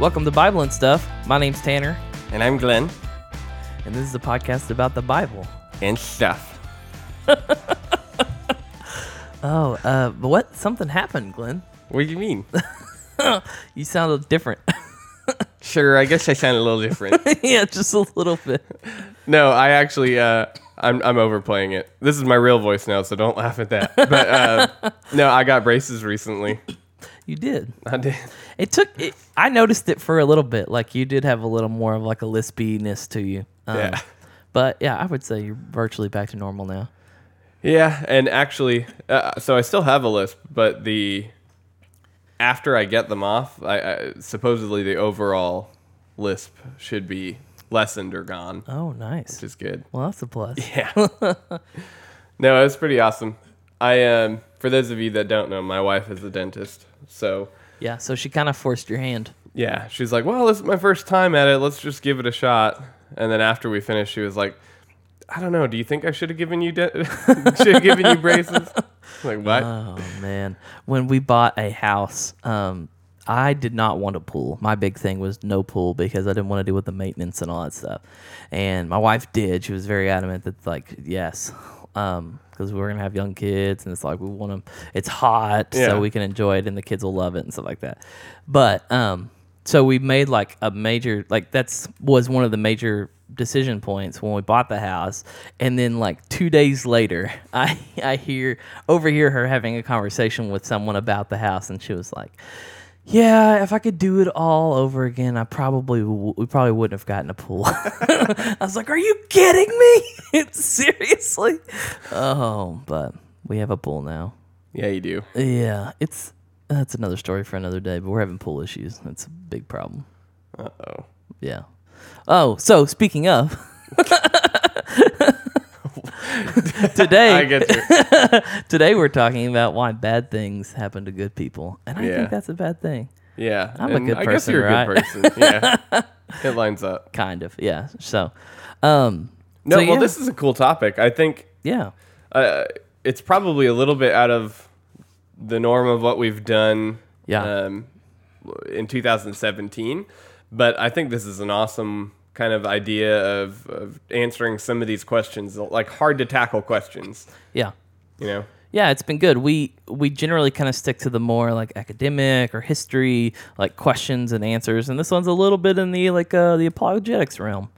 Welcome to Bible and Stuff. My name's Tanner, And I'm Glenn. and this is a podcast about the Bible. And stuff. Oh, uh, but what? Something happened, Glenn. What do you mean? You sounded different. sure, I guess I sound a little different. yeah, just a little bit. no, I actually, uh, I'm, I'm overplaying it. This is my real voice now, so don't laugh at that. But uh, no, I got braces recently. You did. I did. It took. It, I noticed it for a little bit. Like you did have a little more of like a lispiness to you. Um, Yeah. But yeah, I would say you're virtually back to normal now. Yeah, and actually, uh, so I still have a lisp, but the after I get them off, I, I supposedly the overall lisp should be lessened or gone, Oh, nice. which is good. Well, that's a plus. Yeah. no, it was pretty awesome. I um for those of you that don't know, my wife is a dentist. So, Yeah. So she kind of forced your hand. yeah, she's like, "Well, this is my first time at it. Let's just give it a shot." And then after we finished, she was like, "I don't know. Do you think I should have given you de- should have given you braces?" I'm like, "What?" Oh man, when we bought a house, um, I did not want a pool. My big thing was no pool because I didn't want to deal with the maintenance and all that stuff. And my wife did. She was very adamant that like yes, because we're gonna have young kids, and it's like we want them. It's hot, Yeah. so we can enjoy it, and the kids will love it and stuff like that. But um, so we made like a major like that's was one of the major decision points when we bought the house and then like two days later i i hear overhear her having a conversation with someone about the house and she was like yeah if i could do it all over again i probably w- we probably wouldn't have gotten a pool i was like are you kidding me seriously oh but we have a pool now Yeah, you do. yeah it's that's another story for another day but we're having pool issues that's a big problem Uh oh. yeah. Oh, so speaking of, today I get you. today we're talking about why bad things happen to good people, and I Yeah. think that's a bad thing. Yeah, I'm a and good I guess person, you're a right? good person. Yeah, it lines up. Kind of, yeah. So, um, No, so, well, yeah. this is a cool topic. I think yeah, uh, it's probably a little bit out of the norm of what we've done Yeah. um, in 2017 but i think this is an awesome kind of idea of, of answering some of these questions like hard to tackle questions yeah. you know Yeah, it's been good. We we generally kind of stick to the more like academic or history like questions and answers, and this one's a little bit in the like uh, the apologetics realm.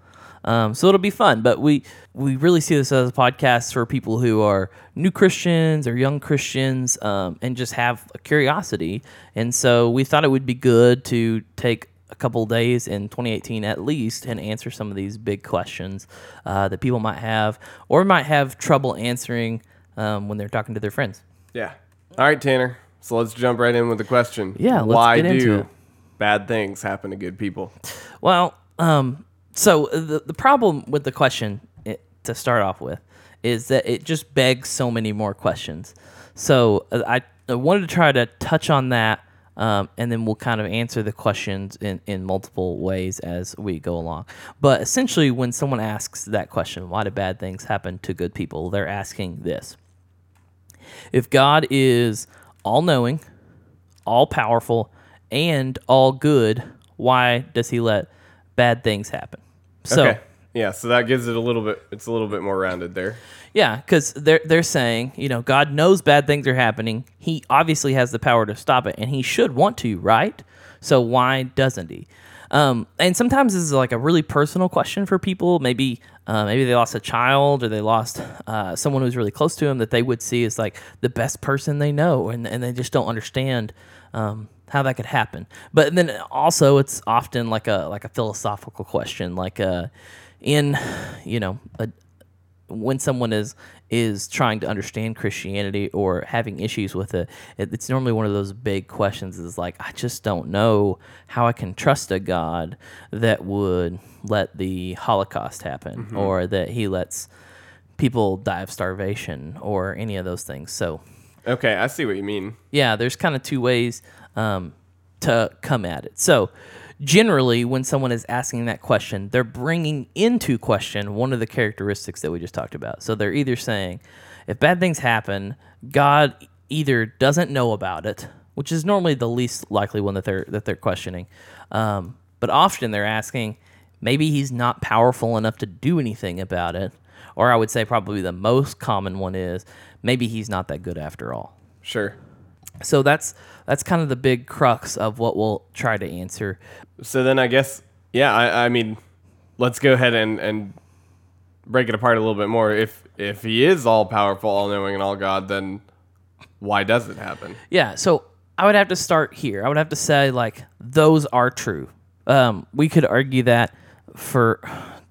Um, so it'll be fun, but we we really see this as a podcast for people who are new Christians or young Christians um, and just have a curiosity. And so we thought it would be good to take a couple days in 2018 at least and answer some of these big questions uh, that people might have or might have trouble answering um, when they're talking to their friends. yeah. All right tanner. So let's jump right in with the question. Yeah, let's why get into do bad things happen to good people? Well, um, so the the problem with the question it, to start off with is that it just begs so many more questions. So uh, I, I wanted to try to touch on that, um, and then we'll kind of answer the questions in, in multiple ways as we go along. But essentially, when someone asks that question, why do bad things happen to good people? They're asking this: If God is all knowing, all powerful, and all good, why does he let bad things happen? So okay yeah so that gives it a little bit it's a little bit more rounded there yeah, because they're they're saying, you know, God knows bad things are happening. He obviously has the power to stop it, and he should want to, right? So why doesn't he? Um, and sometimes this is like a really personal question for people. Maybe uh, maybe they lost a child or they lost uh, someone who's really close to them that they would see as like the best person they know, and and they just don't understand um, how that could happen. But then also it's often like a like a philosophical question, like uh, in you know a, when someone is is trying to understand Christianity or having issues with it, it, it's normally one of those big questions. Is like I just don't know how I can trust a God that would let the Holocaust happen or that He lets people die of starvation or any of those things. So okay i see what you mean yeah, there's kind of two ways um, to come at it. So, generally, when someone is asking that question, they're bringing into question one of the characteristics that we just talked about. So, they're either saying, if bad things happen, God either doesn't know about it which is normally the least likely one that they're that they're questioning. Um, but often they're asking, maybe he's not powerful enough to do anything about it. Or I would say probably the most common one is maybe he's not that good after all. Sure. So that's that's kind of the big crux of what we'll try to answer. So then I guess, yeah, I, I mean, let's go ahead and, and break it apart a little bit more. If if he is all powerful, all knowing, and all God, then why does it happen? Yeah, so I would have to start here. I would have to say like those are true. Um, we could argue that for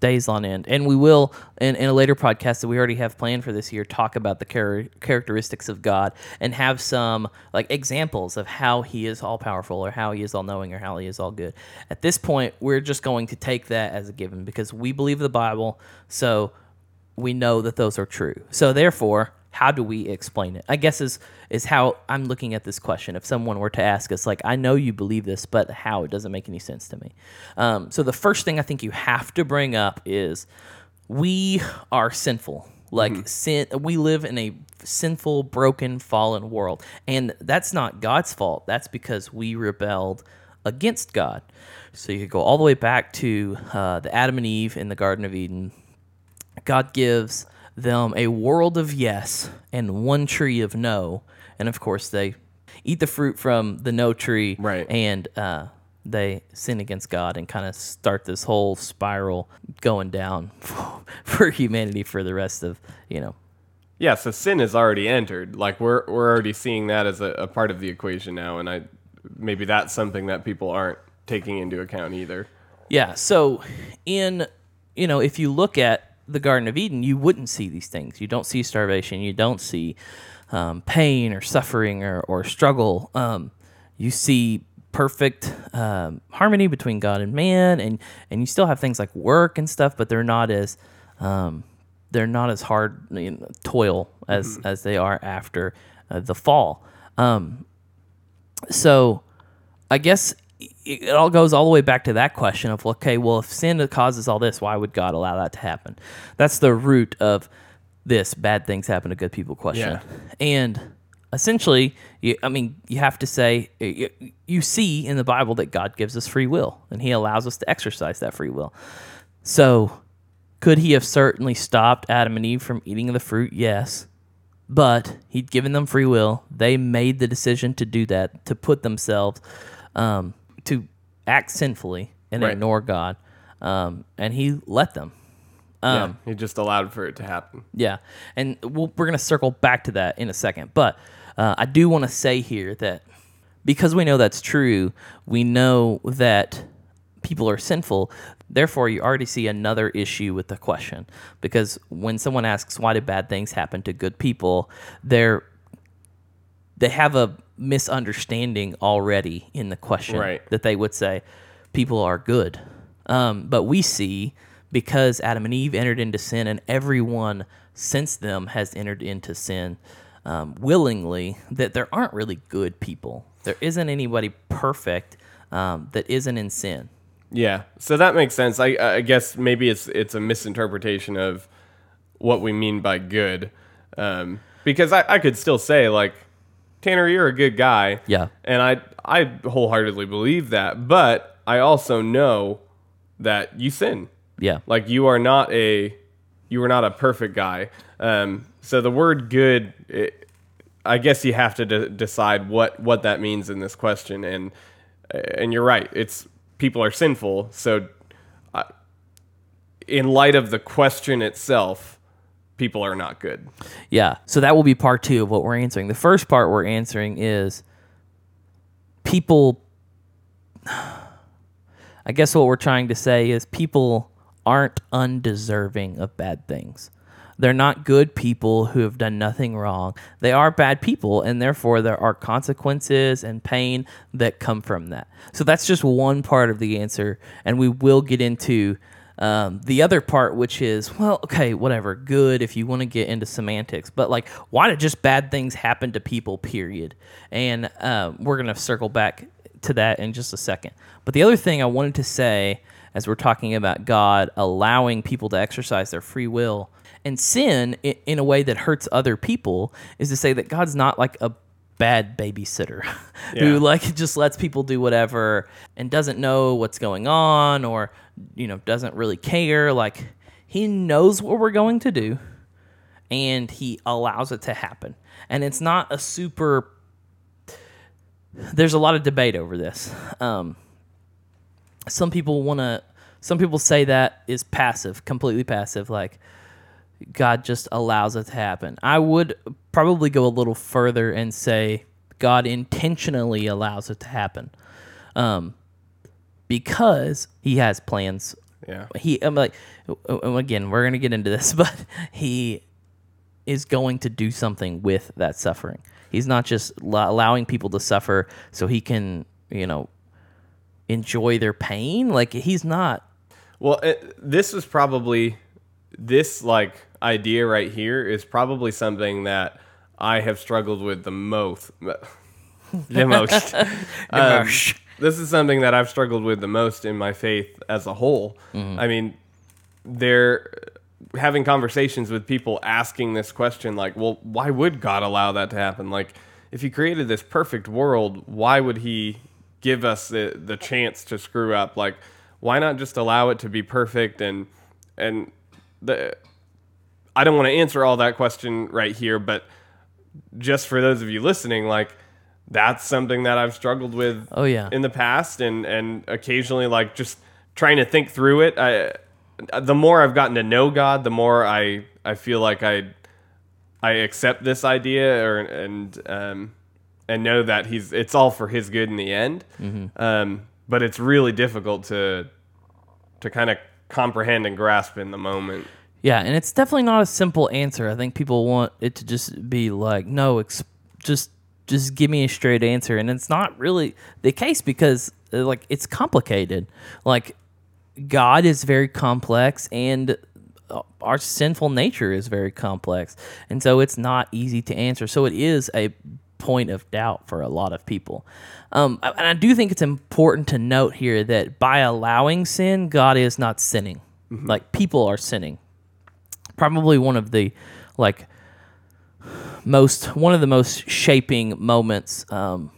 days on end, and we will in, in a later podcast that we already have planned for this year talk about the char- characteristics of God and have some like examples of how He is all powerful or how He is all knowing or how He is all good. At this point, we're just going to take that as a given because we believe the Bible, so we know that those are true. So therefore, how do we explain it? I guess is is how I'm looking at this question. If someone were to ask us, like, I know you believe this, but how? It doesn't make any sense to me. Um, so the first thing I think you have to bring up is we are sinful. Like sin, we live in a sinful, broken, fallen world, and that's not God's fault. That's because we rebelled against God. So you could go all the way back to uh, the Adam and Eve in the Garden of Eden. God gives them a world of yes and one tree of no. And of course, they eat the fruit from the no tree. Right. And uh, they sin against God and kind of start this whole spiral going down for humanity for the rest of, you know. Yeah, so sin has already entered. Like we're we're already seeing that as a, a part of the equation now, and I maybe that's something that people aren't taking into account either. Yeah. So, in, you know, if you look at the Garden of Eden, you wouldn't see these things. You don't see starvation. You don't see um, pain or suffering or, or struggle. Um, you see perfect um, harmony between God and man, and and you still have things like work and stuff, but they're not as um, they're not as hard you know, toil as as they are after uh, the fall. Um, so, I guess it all goes all the way back to that question of okay, well, if sin causes all this, why would God allow that to happen? That's the root of this bad things happen to good people question. Yeah. And essentially, you, I mean, you have to say you, you see in the Bible that God gives us free will, and He allows us to exercise that free will. So, could He have certainly stopped Adam and Eve from eating the fruit? Yes. But he'd given them free will. They made the decision to do that, to put themselves, um, to act sinfully and Right. ignore God. Um, and he let them. Um, yeah, he just allowed for it to happen. yeah, and we'll, we're going to circle back to that in a second. But uh, I do want to say here that because we know that's true, we know that people are sinful. Therefore, you already see another issue with the question. Because when someone asks, why did bad things happen to good people, they're they have a misunderstanding already in the question Right. that they would say people are good. Um, but we see because Adam and Eve entered into sin, and everyone since them has entered into sin um, willingly, that there aren't really good people. There isn't anybody perfect um, that isn't in sin. Yeah, so that makes sense. I, I guess maybe it's it's a misinterpretation of what we mean by good, um, because I, I could still say like, Tanner, you're a good guy. Yeah. and I I wholeheartedly believe that, but I also know that you sin. Yeah. Like you are not a you are not a perfect guy. Um, so the word good, it, I guess you have to de- decide what what that means in this question. And and you're right. It's people are sinful. So uh, in light of the question itself, people are not good. Yeah. So that will be part two of what we're answering. The first part we're answering is people. I guess what we're trying to say is people aren't undeserving of bad things. They're not good people who have done nothing wrong. They are bad people, and therefore there are consequences and pain that come from that. So that's just one part of the answer, and we will get into um, the other part, which is well, okay, whatever, good if you want to get into semantics, but like, why did just bad things happen to people? Period. And um, we're gonna circle back to that in just a second. But the other thing I wanted to say, as we're talking about God allowing people to exercise their free will and sin in a way that hurts other people, is to say that God's not like a bad babysitter Yeah. who like just lets people do whatever and doesn't know what's going on or you know doesn't really care. Like he knows what we're going to do and he allows it to happen. And it's not a super there's a lot of debate over this. Um, some people want to some people say that is passive completely passive like god just allows it to happen. I would probably go a little further and say god intentionally allows it to happen. Um, because he has plans Yeah. he I'm like again we're gonna get into this but he is going to do something with that suffering he's not just allowing people to suffer so he can you know enjoy their pain like he's not Well, it, this is probably this like idea right here is probably something that I have struggled with the most. the most. Um, this is something that I've struggled with the most in my faith as a whole. Mm-hmm. I mean, they're having conversations with people asking this question like, well, why would God allow that to happen? Like, if he created this perfect world, why would he give us the, the chance to screw up? Like, why not just allow it to be perfect and and the I don't want to answer all that question right here, but just for those of you listening, like that's something that I've struggled with Oh, yeah. in the past and and occasionally like just trying to think through it. I the more I've gotten to know God, the more I I feel like I I accept this idea or and um and know that he's it's all for his good in the end. Um but it's really difficult to to kind of comprehend and grasp in the moment. Yeah, and it's definitely not a simple answer. I think people want it to just be like, no, ex- just just give me a straight answer, and it's not really the case because uh, like it's complicated. Like God is very complex, and uh, our sinful nature is very complex, and so it's not easy to answer. So it is a point of doubt for a lot of people. Um, and I do think it's important to note here that by allowing sin, God is not sinning. Like people are sinning probably one of the like most one of the most shaping moments um,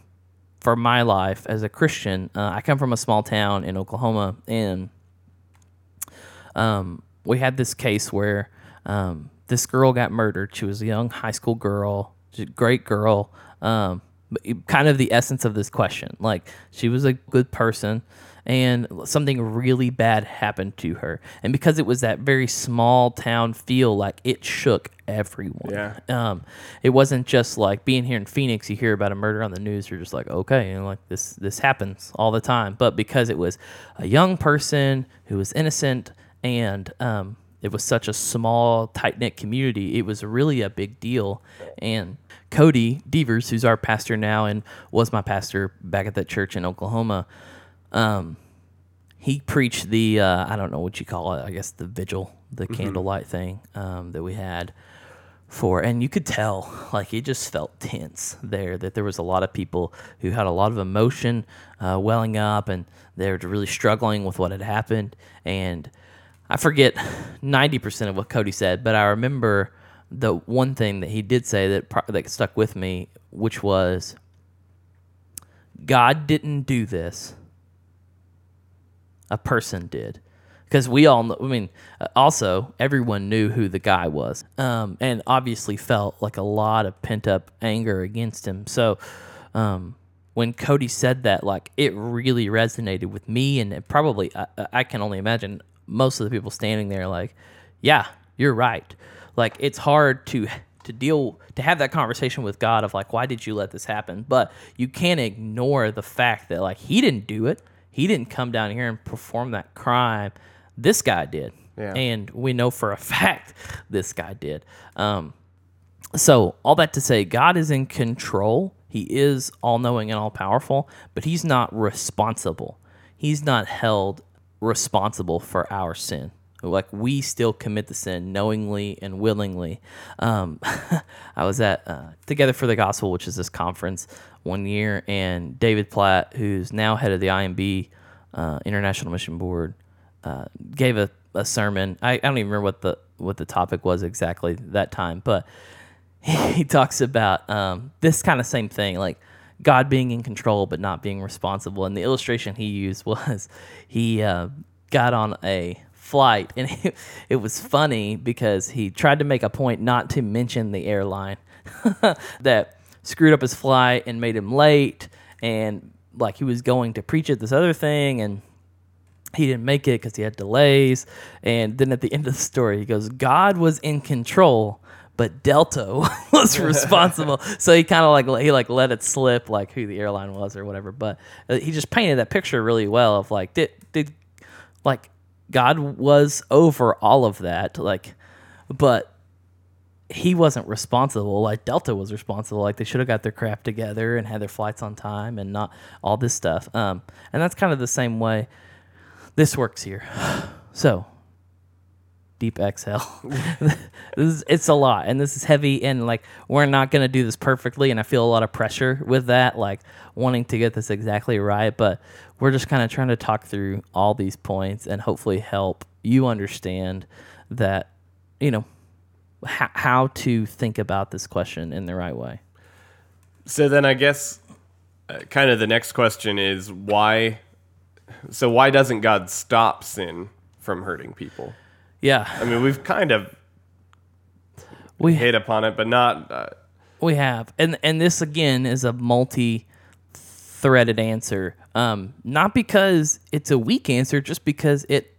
for my life as a Christian. Uh, I come from a small town in Oklahoma, and um, we had this case where um, this girl got murdered. She was a young high school girl, great girl. Um, kind of the essence of this question, like she was a good person, and something really bad happened to her, and because it was that very small town feel, like it shook everyone. Yeah. Um, it wasn't just like being here in Phoenix. You hear about a murder on the news, you're just like, okay, you know, like this this happens all the time. But because it was a young person who was innocent, and um, it was such a small, tight knit community, it was really a big deal. And Cody Devers, who's our pastor now and was my pastor back at that church in Oklahoma, um, he preached the uh, I don't know what you call it. I guess the vigil, the candlelight thing um, that we had for, and you could tell like it just felt tense there. That there was a lot of people who had a lot of emotion uh, welling up, and they were really struggling with what had happened. And I forget ninety percent of what Cody said, but I remember the one thing that he did say that pro- that stuck with me, which was, God didn't do this a person did. Because we all know, i mean uh, also everyone knew who the guy was um, and obviously felt like a lot of pent up anger against him. So um, when cody said that like it really resonated with me and probably I, I can only imagine most of the people standing there like yeah you're right. Like it's hard to to deal to have that conversation with god of like why did you let this happen? But you can't ignore the fact that like he didn't do it he didn't come down here and perform that crime. This guy did. Yeah. And we know for a fact this guy did. Um, so, all that to say, God is in control. He is all knowing and all powerful, but He's not responsible. He's not held responsible for our sin. Like, we still commit the sin knowingly and willingly. Um, I was at uh, Together for the Gospel, which is this conference one year, and David Platt, who's now head of the IMB uh, International Mission Board, uh, gave a, a sermon. I, I don't even remember what the what the topic was exactly that time, but he talks about um, this kind of same thing, like God being in control but not being responsible. And the illustration he used was he uh, got on a flight, and it, it was funny because he tried to make a point not to mention the airline that screwed up his flight and made him late, and like he was going to preach at this other thing, and he didn't make it because he had delays. And then at the end of the story, he goes, God was in control, but Delta was responsible. so he kind of like he like let it slip like who the airline was or whatever. But uh, he just painted that picture really well of like did did like God was over all of that like, but he wasn't responsible. Like delta was responsible. Like they should have got their crap together and had their flights on time and not all this stuff. Um, and that's kind of the same way this works here. So deep exhale. This is, it's a lot and this is heavy and like we're not going to do this perfectly and i feel a lot of pressure with that like wanting to get this exactly right but we're just kind of trying to talk through all these points and hopefully help you understand that you know how, how to think about this question in the right way. So then I guess uh, kind of the next question is why so why doesn't God stop sin from hurting people? Yeah. I mean, we've kind of we hit upon it, but not uh, we have. And and this again is a multi threaded answer. Um, not because it's a weak answer, just because it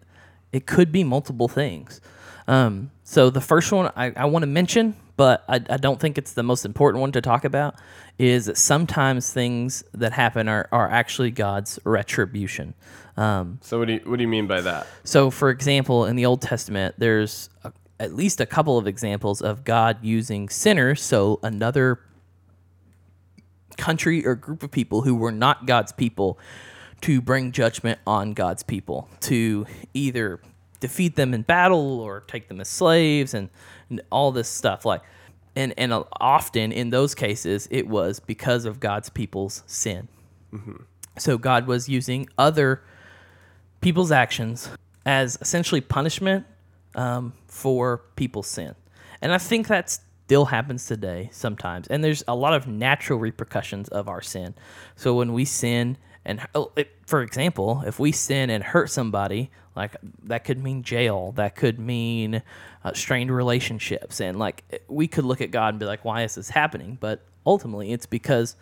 it could be multiple things. Um, so the first one I, I want to mention, but I, I don't think it's the most important one to talk about, is that sometimes things that happen are, are actually God's retribution. Um, so what do you what do you mean by that? so, for example, in the Old Testament, there's a, at least a couple of examples of God using sinners, so another country or group of people who were not God's people, to bring judgment on God's people, to either defeat them in battle or take them as slaves and, and all this stuff like and and often in those cases it was because of God's people's sin. Mm-hmm. So God was using other people's actions as essentially punishment um, for people's sin, and I think that still happens today sometimes. And there's a lot of natural repercussions of our sin. So when we sin and oh, for example, if we sin and hurt somebody, like that could mean jail, that could mean uh, strained relationships, and like we could look at God and be like, "Why is this happening?" But ultimately, it's because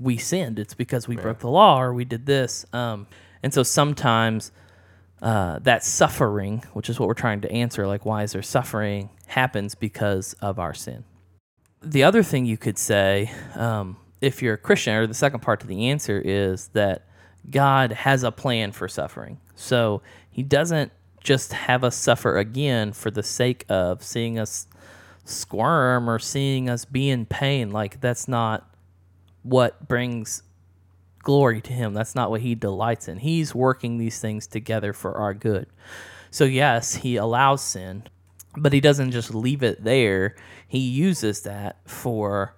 we sinned. It's because we broke the law or we did this. Um, and so sometimes uh, that suffering, which is what we're trying to answer, like why is there suffering, happens because of our sin. The other thing you could say, um, if you're a Christian, or the second part to the answer is that God has a plan for suffering. So he doesn't just have us suffer again for the sake of seeing us squirm or seeing us be in pain. Like, that's not what brings glory to him. That's not what he delights in. He's working these things together for our good. So, yes, he allows sin, but he doesn't just leave it there. He uses that for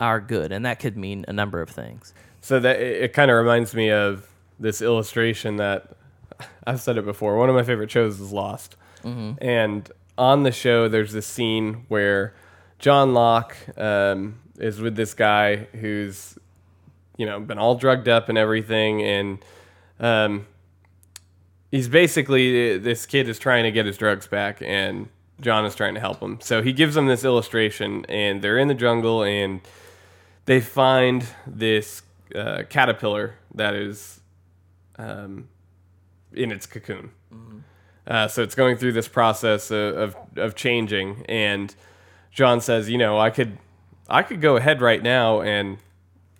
our good, and that could mean a number of things. So that it, it kind of reminds me of this illustration that I've said it before. One of my favorite shows is Lost, mm-hmm. and on the show, there's this scene where John Locke um, is with this guy who's, you know, been all drugged up and everything, and um, he's basically this kid is trying to get his drugs back, and John is trying to help him. So he gives him this illustration, and they're in the jungle, and they find this uh, caterpillar that is um, in its cocoon. Mm-hmm. Uh, so it's going through this process of, of, of changing, and John says, you know, I could I could go ahead right now and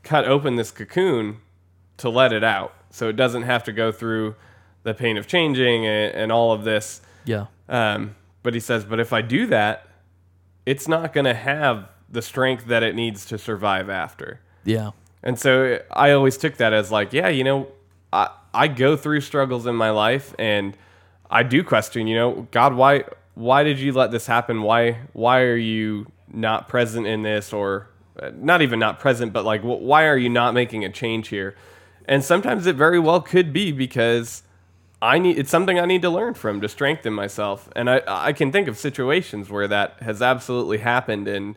cut open this cocoon to let it out, so it doesn't have to go through the pain of changing and, and all of this. Yeah. Um, but he says, but if I do that, it's not going to have the strength that it needs to survive after. Yeah. And so I always took that as like, yeah, you know, I I go through struggles in my life and I do question, you know, God, why why did you let this happen? Why why are you not present in this or not even not present, but like why are you not making a change here? And sometimes it very well could be because I need it's something I need to learn from to strengthen myself. And I I can think of situations where that has absolutely happened and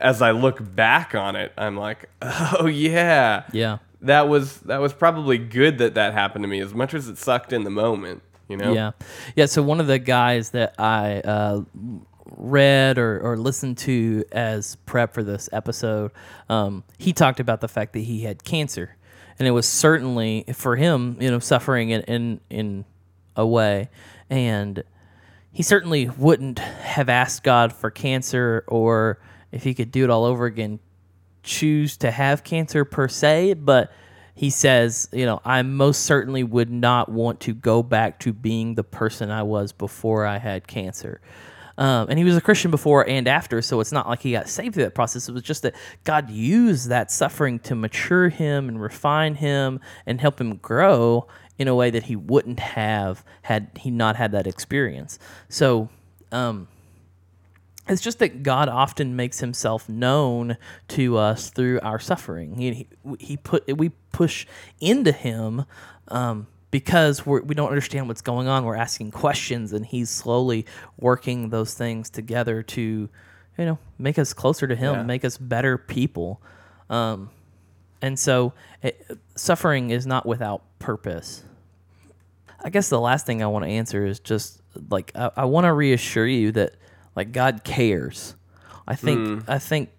as I look back on it, I'm like, oh yeah, Yeah. that was that was probably good that that happened to me. As much as it sucked in the moment, you know. Yeah, yeah. So one of the guys that I uh, read or, or listened to as prep for this episode, um, he talked about the fact that he had cancer, and it was certainly for him, you know, suffering in in, in a way, and he certainly wouldn't have asked God for cancer or if he could do it all over again, choose to have cancer per se, but he says, you know, I most certainly would not want to go back to being the person I was before I had cancer. Um, and he was a Christian before and after, so it's not like he got saved through that process. It was just that God used that suffering to mature him and refine him and help him grow in a way that he wouldn't have had he not had that experience. So, um, it's just that God often makes Himself known to us through our suffering. He he, put we push into Him um, because we're, we don't understand what's going on. We're asking questions, and He's slowly working those things together to, you know, make us closer to Him, Yeah. make us better people. Um, and so, it, suffering is not without purpose. I guess the last thing I want to answer is just like I, I want to reassure you that like God cares. I think I think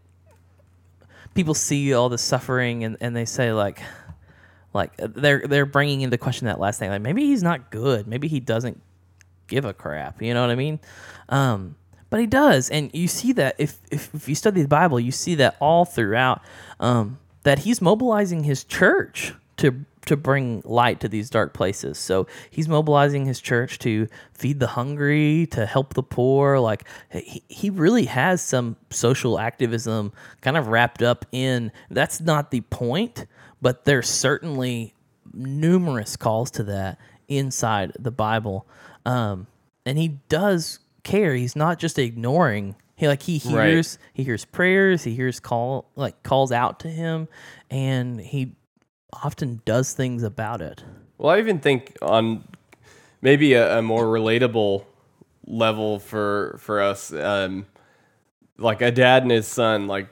people see all the suffering and, and they say like like they're they're bringing into question that last thing like maybe he's not good maybe he doesn't give a crap you know what I mean um but he does and you see that if if, if you study the Bible you see that all throughout um that he's mobilizing his church to to bring light to these dark places. So he's mobilizing his church to feed the hungry, to help the poor. Like he, he really has some social activism kind of wrapped up in that's not the point, but there's certainly numerous calls to that inside the Bible. Um, and he does care. He's not just ignoring. He like he Right. hears he hears prayers, he hears call like calls out to him, and he often does things about it. Well, I even think on maybe a, a more relatable level for for us, um, like a dad and his son, like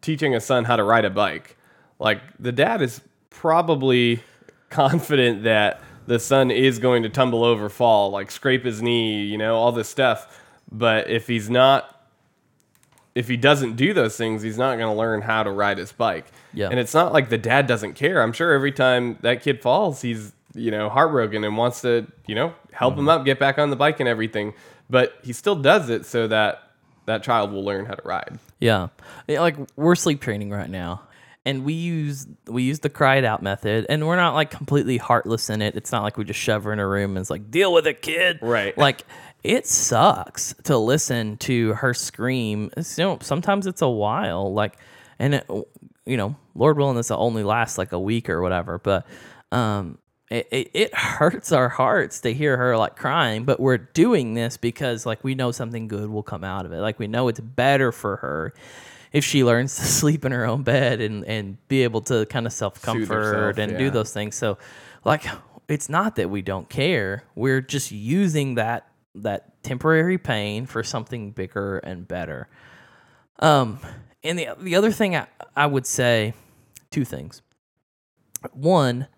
teaching a son how to ride a bike. Like the dad is probably confident that the son is going to tumble over, fall, like scrape his knee, you know, all this stuff. But if he's not if he doesn't do those things, he's not going to learn how to ride his bike. Yeah. And it's not like the dad doesn't care. I'm sure every time that kid falls, he's, you know, heartbroken and wants to, you know, help him mm-hmm. up, get back on the bike and everything. But he still does it so that that child will learn how to ride. Yeah. Yeah, like we're sleep training right now. And we use we use the cry it out method and we're not like completely heartless in it. It's not like we just shove her in a room and it's like, deal with it, kid. Right. Like it sucks to listen to her scream. It's, you know, sometimes it's a while. Like and it, you know, Lord willing this will only last like a week or whatever. But um it, it, it hurts our hearts to hear her like crying, but we're doing this because like we know something good will come out of it. Like we know it's better for her if she learns to sleep in her own bed and, and be able to kind of self comfort and do those things. So like it's not that we don't care. We're just using that that temporary pain for something bigger and better. Um and the the other thing I, I would say two things. One,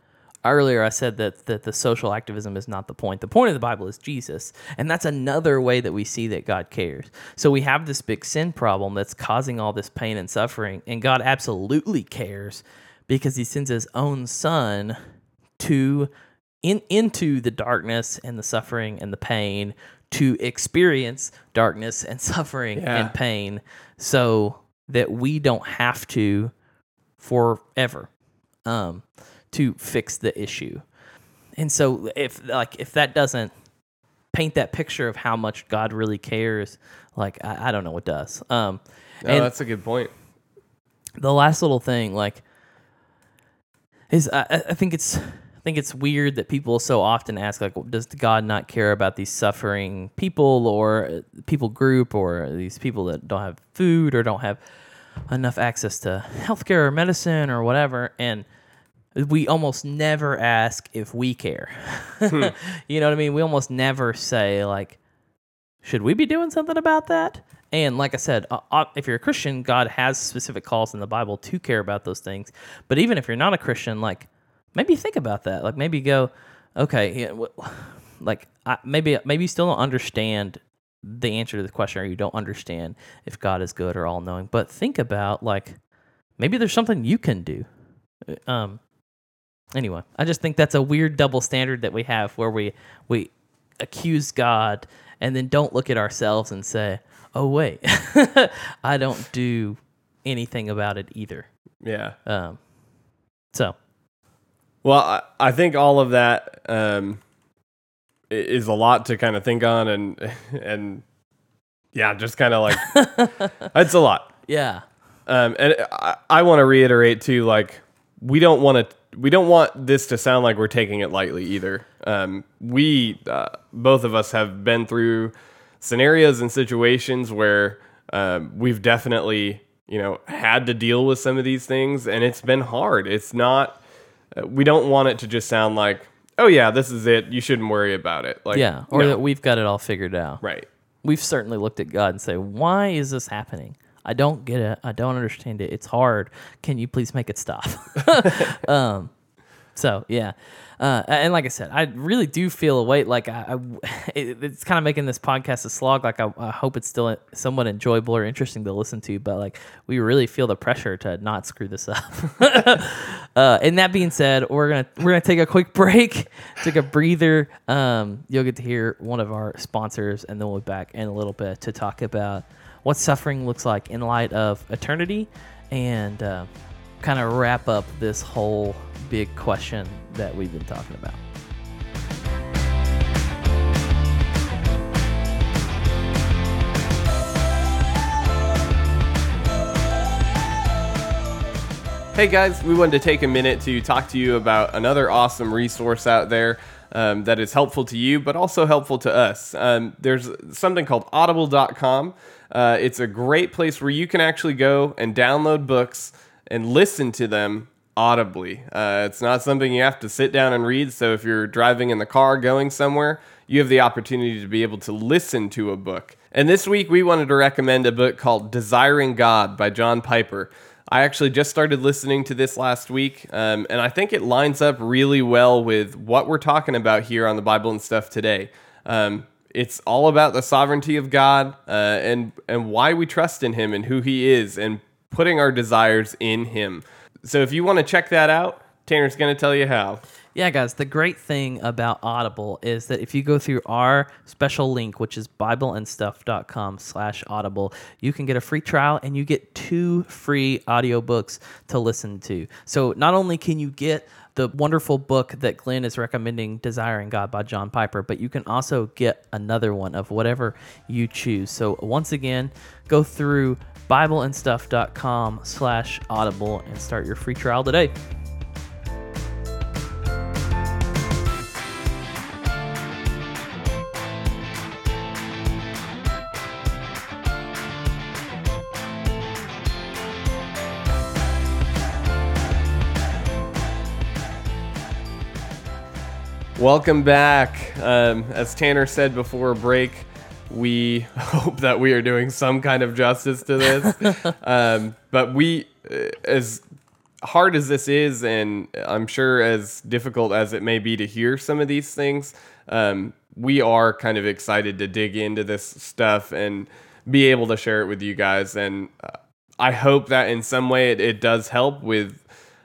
earlier I said that that the social activism is not the point. The point of the Bible is Jesus, and that's another way that we see that God cares. So we have this big sin problem that's causing all this pain and suffering, and God absolutely cares because He sends His own Son to in into the darkness and the suffering and the pain to experience darkness and suffering Yeah. and pain so that we don't have to forever um, to fix the issue. And so if like if that doesn't paint that picture of how much God really cares, like I, I don't know what does. Um, No, and that's a good point. the last little thing, like, is I, I I think it's I think it's weird that people so often ask like, does God not care about these suffering people or uh, people group or these people that don't have food or don't have enough access to healthcare or medicine or whatever and we almost never ask if we care. you know what I mean? We almost never say like should we be doing something about that? And like I said, uh, uh, if you're a Christian, God has specific calls in the Bible to care about those things. But even if you're not a Christian, like maybe think about that. Like maybe go, okay, yeah, wh- like I, maybe maybe you still don't understand the answer to the question, or you don't understand if God is good or all knowing. But think about like maybe there's something you can do. Uh, Um. Anyway, I just think that's a weird double standard that we have, where we we accuse God and then don't look at ourselves and say, "Oh wait, I don't do anything about it either." Yeah. Um, so Well, I, I think all of that um, is a lot to kind of think on, and and yeah, just kind of like it's a lot. yeah, Um, and I, I want to reiterate too, like we don't want to, we don't want this to sound like we're taking it lightly either. Um, we, uh, both of us, have been through scenarios and situations where um, we've definitely, you know, had to deal with some of these things, and it's been hard. It's not. uh, We don't want it to just sound like, oh yeah, this is it. You shouldn't worry about it. Like, yeah, or no. that we've got it all figured out. right. We've certainly looked at God and say, "Why is this happening? I don't get it. I don't understand it. It's hard. Can you please make it stop?" um, so yeah, uh, and like I said, I really do feel a weight. Like I, I it, it's kind of making this podcast a slog. Like I, I hope it's still somewhat enjoyable or interesting to listen to, but like we really feel the pressure to not screw this up. uh, and that being said, we're gonna we're gonna take a quick break, take a breather. Um, you'll get to hear one of our sponsors, and then we'll be back in a little bit to talk about what suffering looks like in light of eternity, and uh, kind of wrap up this whole big question that we've been talking about. Hey guys, we wanted to take a minute to talk to you about another awesome resource out there um, that is helpful to you, but also helpful to us. Um, there's something called audible.com. Uh, it's a great place where you can actually go and download books and listen to them audibly. Uh, it's not something you have to sit down and read. So if you're driving in the car going somewhere, you have the opportunity to be able to listen to a book. And this week, we wanted to recommend a book called Desiring God by John Piper. I actually just started listening to this last week, um, and I think it lines up really well with what we're talking about here on the Bible and stuff today. Um, it's all about the sovereignty of God uh, and and why we trust in Him and who He is, and putting our desires in Him. So if you want to check that out, Tanner's going to tell you how. Yeah, guys, the great thing about Audible is that if you go through our special link, which is bibleandstuff.com slash audible, you can get a free trial and you get two free audiobooks to listen to. So not only can you get the wonderful book that Glenn is recommending, Desiring God by John Piper, but you can also get another one of whatever you choose. So once again, go through bibleandstuff.com slash audible and start your free trial today. Welcome back. Um, as Tanner said before break, we hope that we are doing some kind of justice to this. um, but we, uh, as hard as this is, and I'm sure as difficult as it may be to hear some of these things, um, we are kind of excited to dig into this stuff and be able to share it with you guys. And uh, I hope that in some way it, it does help with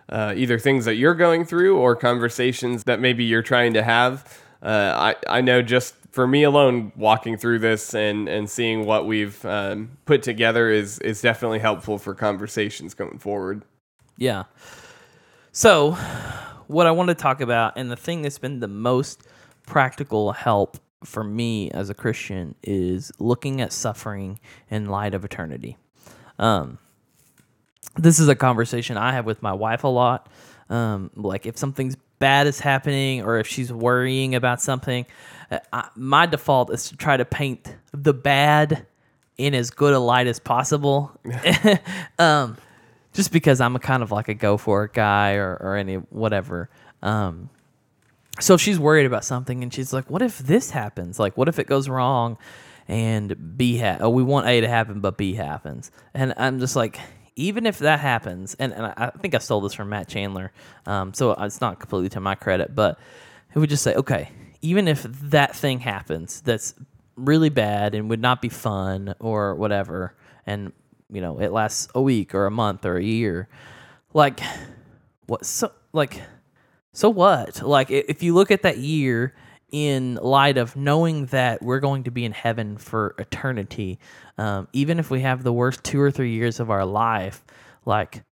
uh, either things that you're going through or conversations that maybe you're trying to have. Uh, I, I know just for me alone, walking through this and, and seeing what we've um, put together is, is definitely helpful for conversations going forward. Yeah. So, what I want to talk about, and the thing that's been the most practical help for me as a Christian, is looking at suffering in light of eternity. Um, this is a conversation I have with my wife a lot. Um, like if something's bad is happening or if she's worrying about something, uh, I, my default is to try to paint the bad in as good a light as possible. um, just because I'm a kind of like a go for it guy or, or any whatever. Um, so if she's worried about something and she's like, what if this happens? Like, what if it goes wrong? and B ha- oh, we want A to happen, but B happens. And I'm just like, even if that happens, and, and I think I stole this from Matt Chandler, um, so it's not completely to my credit, but he would just say, okay, even if that thing happens that's really bad and would not be fun or whatever, and you know it lasts a week or a month or a year, like what? So like, so what? Like if you look at that year in light of knowing that we're going to be in heaven for eternity, um, even if we have the worst two or three years of our life, like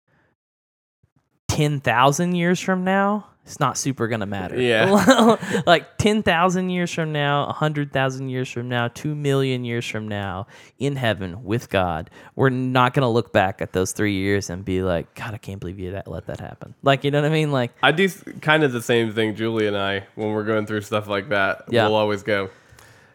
10,000 years from now, it's not super going to matter. Yeah. like 10,000 years from now, 100,000 years from now, 2 million years from now in heaven with God, we're not going to look back at those 3 years and be like, god, I can't believe you that let that happen. Like, you know what I mean? Like I do kind of the same thing, Julie and I, when we're going through stuff like that. Yeah. We'll always go,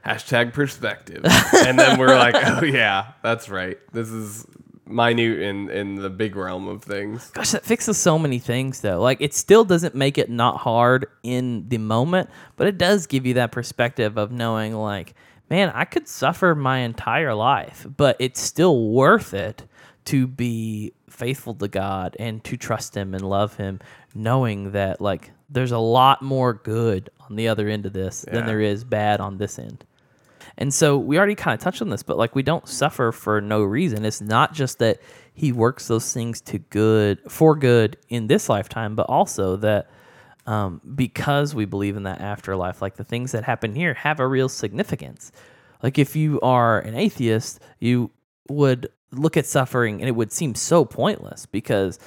hashtag perspective. and then we're like, oh, yeah, that's right. This is minute in, in the big realm of things. Gosh, that fixes so many things though. Like it still doesn't make it not hard in the moment, but it does give you that perspective of knowing like, man, I could suffer my entire life, but it's still worth it to be faithful to God and to trust him and love him, knowing that like there's a lot more good on the other end of this than there is bad on this end. And so we already kind of touched on this, but like we don't suffer for no reason. It's not just that he works those things to good for good in this lifetime, but also that um, because we believe in that afterlife, like the things that happen here have a real significance. Like if you are an atheist, you would look at suffering and it would seem so pointless because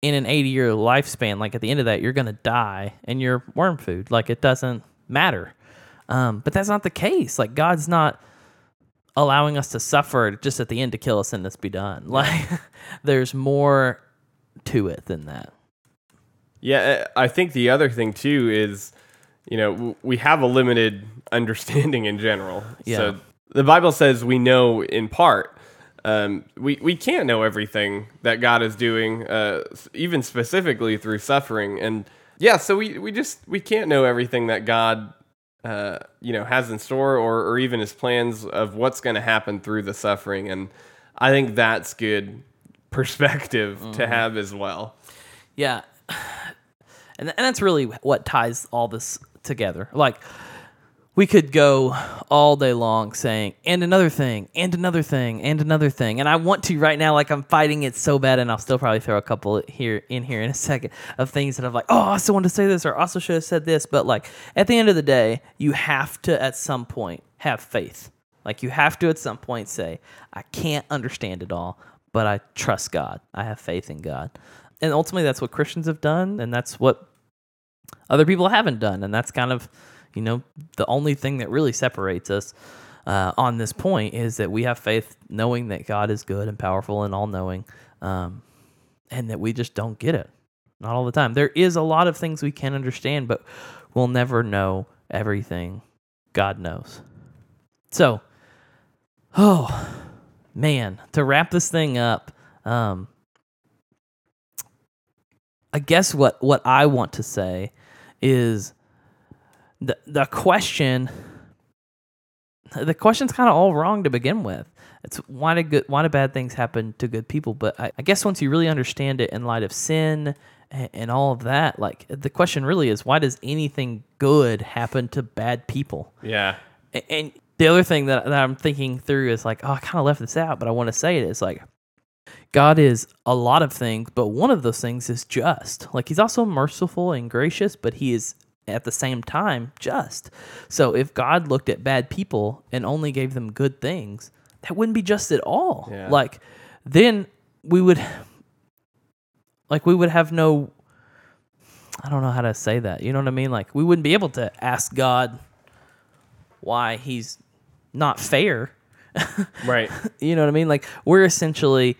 in an 80 year lifespan, like at the end of that, you're going to die and you're worm food. Like it doesn't matter. Um, but that's not the case. Like God's not allowing us to suffer just at the end to kill us and this be done. Like there's more to it than that. Yeah, I think the other thing too is, you know, we have a limited understanding in general. Yeah. So the Bible says we know in part. Um, we we can't know everything that God is doing, uh, even specifically through suffering. And yeah, so we we just we can't know everything that God, uh, you know, has in store, or or even His plans of what's going to happen through the suffering. And I think that's good perspective to have as well. Yeah. And, and that's really what ties all this together. Like, we could go all day long saying, and another thing, and another thing, and another thing. And I want to right now, like I'm fighting it so bad, and I'll still probably throw a couple here in here in a second of things that I'm like, oh, I also want to say this, or also should have said this. But like at the end of the day, you have to at some point have faith. Like you have to at some point say, I can't understand it all, but I trust God. I have faith in God. And ultimately that's what Christians have done, and that's what other people haven't done. And that's kind of, you know, the only thing that really separates us uh, on this point is that we have faith knowing that God is good and powerful and all knowing, um, and that we just don't get it. Not all the time. There is a lot of things we can understand, but we'll never know everything God knows. So, oh man, to wrap this thing up, um, I guess what what I want to say is the the question the question's kind of all wrong to begin with. It's why do good why do bad things happen to good people? But I, I guess once you really understand it in light of sin and, and all of that, like the question really is why does anything good happen to bad people? Yeah. A- And the other thing that, that I'm thinking through is like, oh, I kind of left this out, but I want to say it is like, God is a lot of things, but one of those things is just. Like, He's also merciful and gracious, but He is at the same time just. So, if God looked at bad people and only gave them good things, that wouldn't be just at all. Yeah. Like, then we would, like, we would have no, I don't know how to say that. You know what I mean? Like, we wouldn't be able to ask God why He's not fair. Right. You know what I mean? Like we're essentially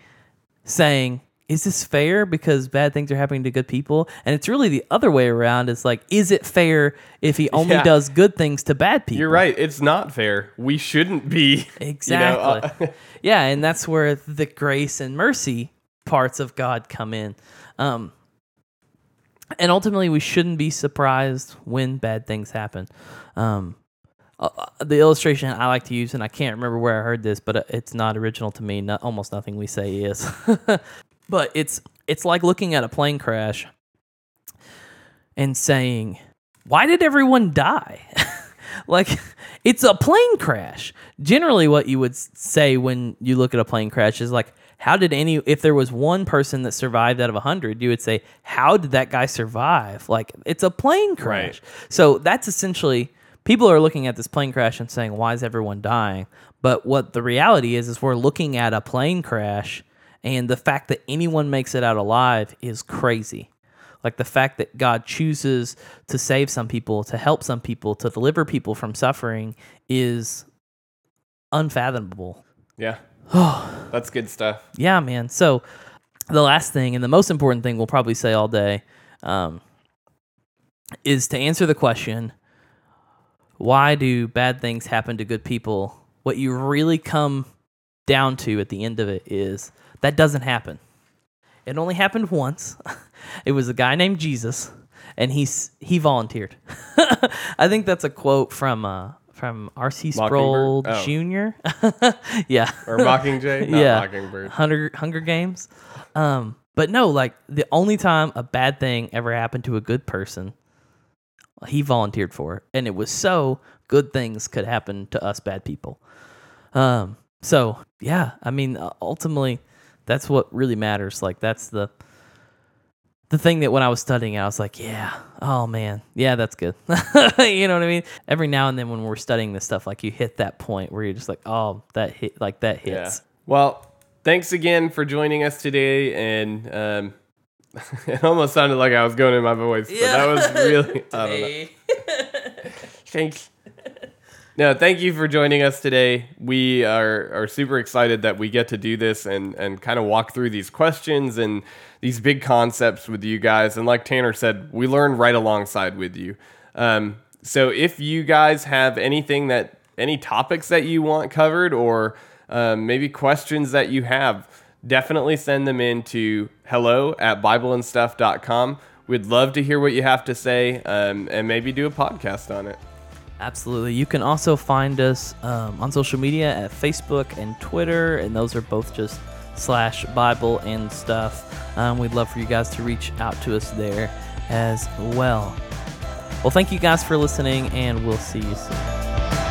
saying, is this fair because bad things are happening to good people? And it's really the other way around. It's like, is it fair if he only Yeah. does good things to bad people? You're right. It's not fair. We shouldn't be. Exactly. You know, uh, yeah, and that's where the grace and mercy parts of God come in. Um, and ultimately, we shouldn't be surprised when bad things happen. Um, uh, the illustration I like to use, and I can't remember where I heard this, but uh, it's not original to me. Not, almost nothing we say is. but it's it's like looking at a plane crash and saying, "Why did everyone die?" like it's a plane crash. Generally, what you would say when you look at a plane crash is like, "How did any? If there was one person that survived out of a hundred, you would say, "How did that guy survive?" Like it's a plane crash. So that's essentially people are looking at this plane crash and saying, "Why is everyone dying?" But what the reality is is we're looking at a plane crash, and the fact that anyone makes it out alive is crazy. Like the fact that God chooses to save some people, to help some people, to deliver people from suffering is unfathomable. Yeah. That's good stuff. Yeah, man. So the last thing and the most important thing we'll probably say all day um, is to answer the question why do bad things happen to good people? What you really come down to at the end of it is that doesn't happen. It only happened once. it was a guy named Jesus, and he's he volunteered. I think that's a quote from uh, from R.C. Sproul Mockingbird? Jr. yeah, Or Mockingjay? Not yeah, Mockingbird. Hunger Hunger Games. Um, but no, like the only time a bad thing ever happened to a good person, he volunteered for it, and it was so good things could happen to us bad people. Um, so yeah, I mean, ultimately, that's what really matters. Like that's the the thing that when I was studying, I was like, yeah, oh man, yeah, that's good. you know what I mean? Every now and then when we're studying this stuff, like you hit that point where you're just like, oh, that hit, like that Yeah. hits. Well, thanks again for joining us today. And um, it almost sounded like I was going in my voice, but that was really. I don't know. Thanks. No, thank you for joining us today. We are, are super excited that we get to do this and, and kind of walk through these questions and these big concepts with you guys. And like Tanner said, we learn right alongside with you. Um, so if you guys have anything that, any topics that you want covered or um, maybe questions that you have, definitely send them in to hello at bibleandstuff.com. We'd love to hear what you have to say um, and maybe do a podcast on it. Absolutely. You can also find us um, on social media at Facebook and Twitter, and those are both just slash Bible and stuff. Um, we'd love for you guys to reach out to us there as well. Well, thank you guys for listening, and we'll see you soon.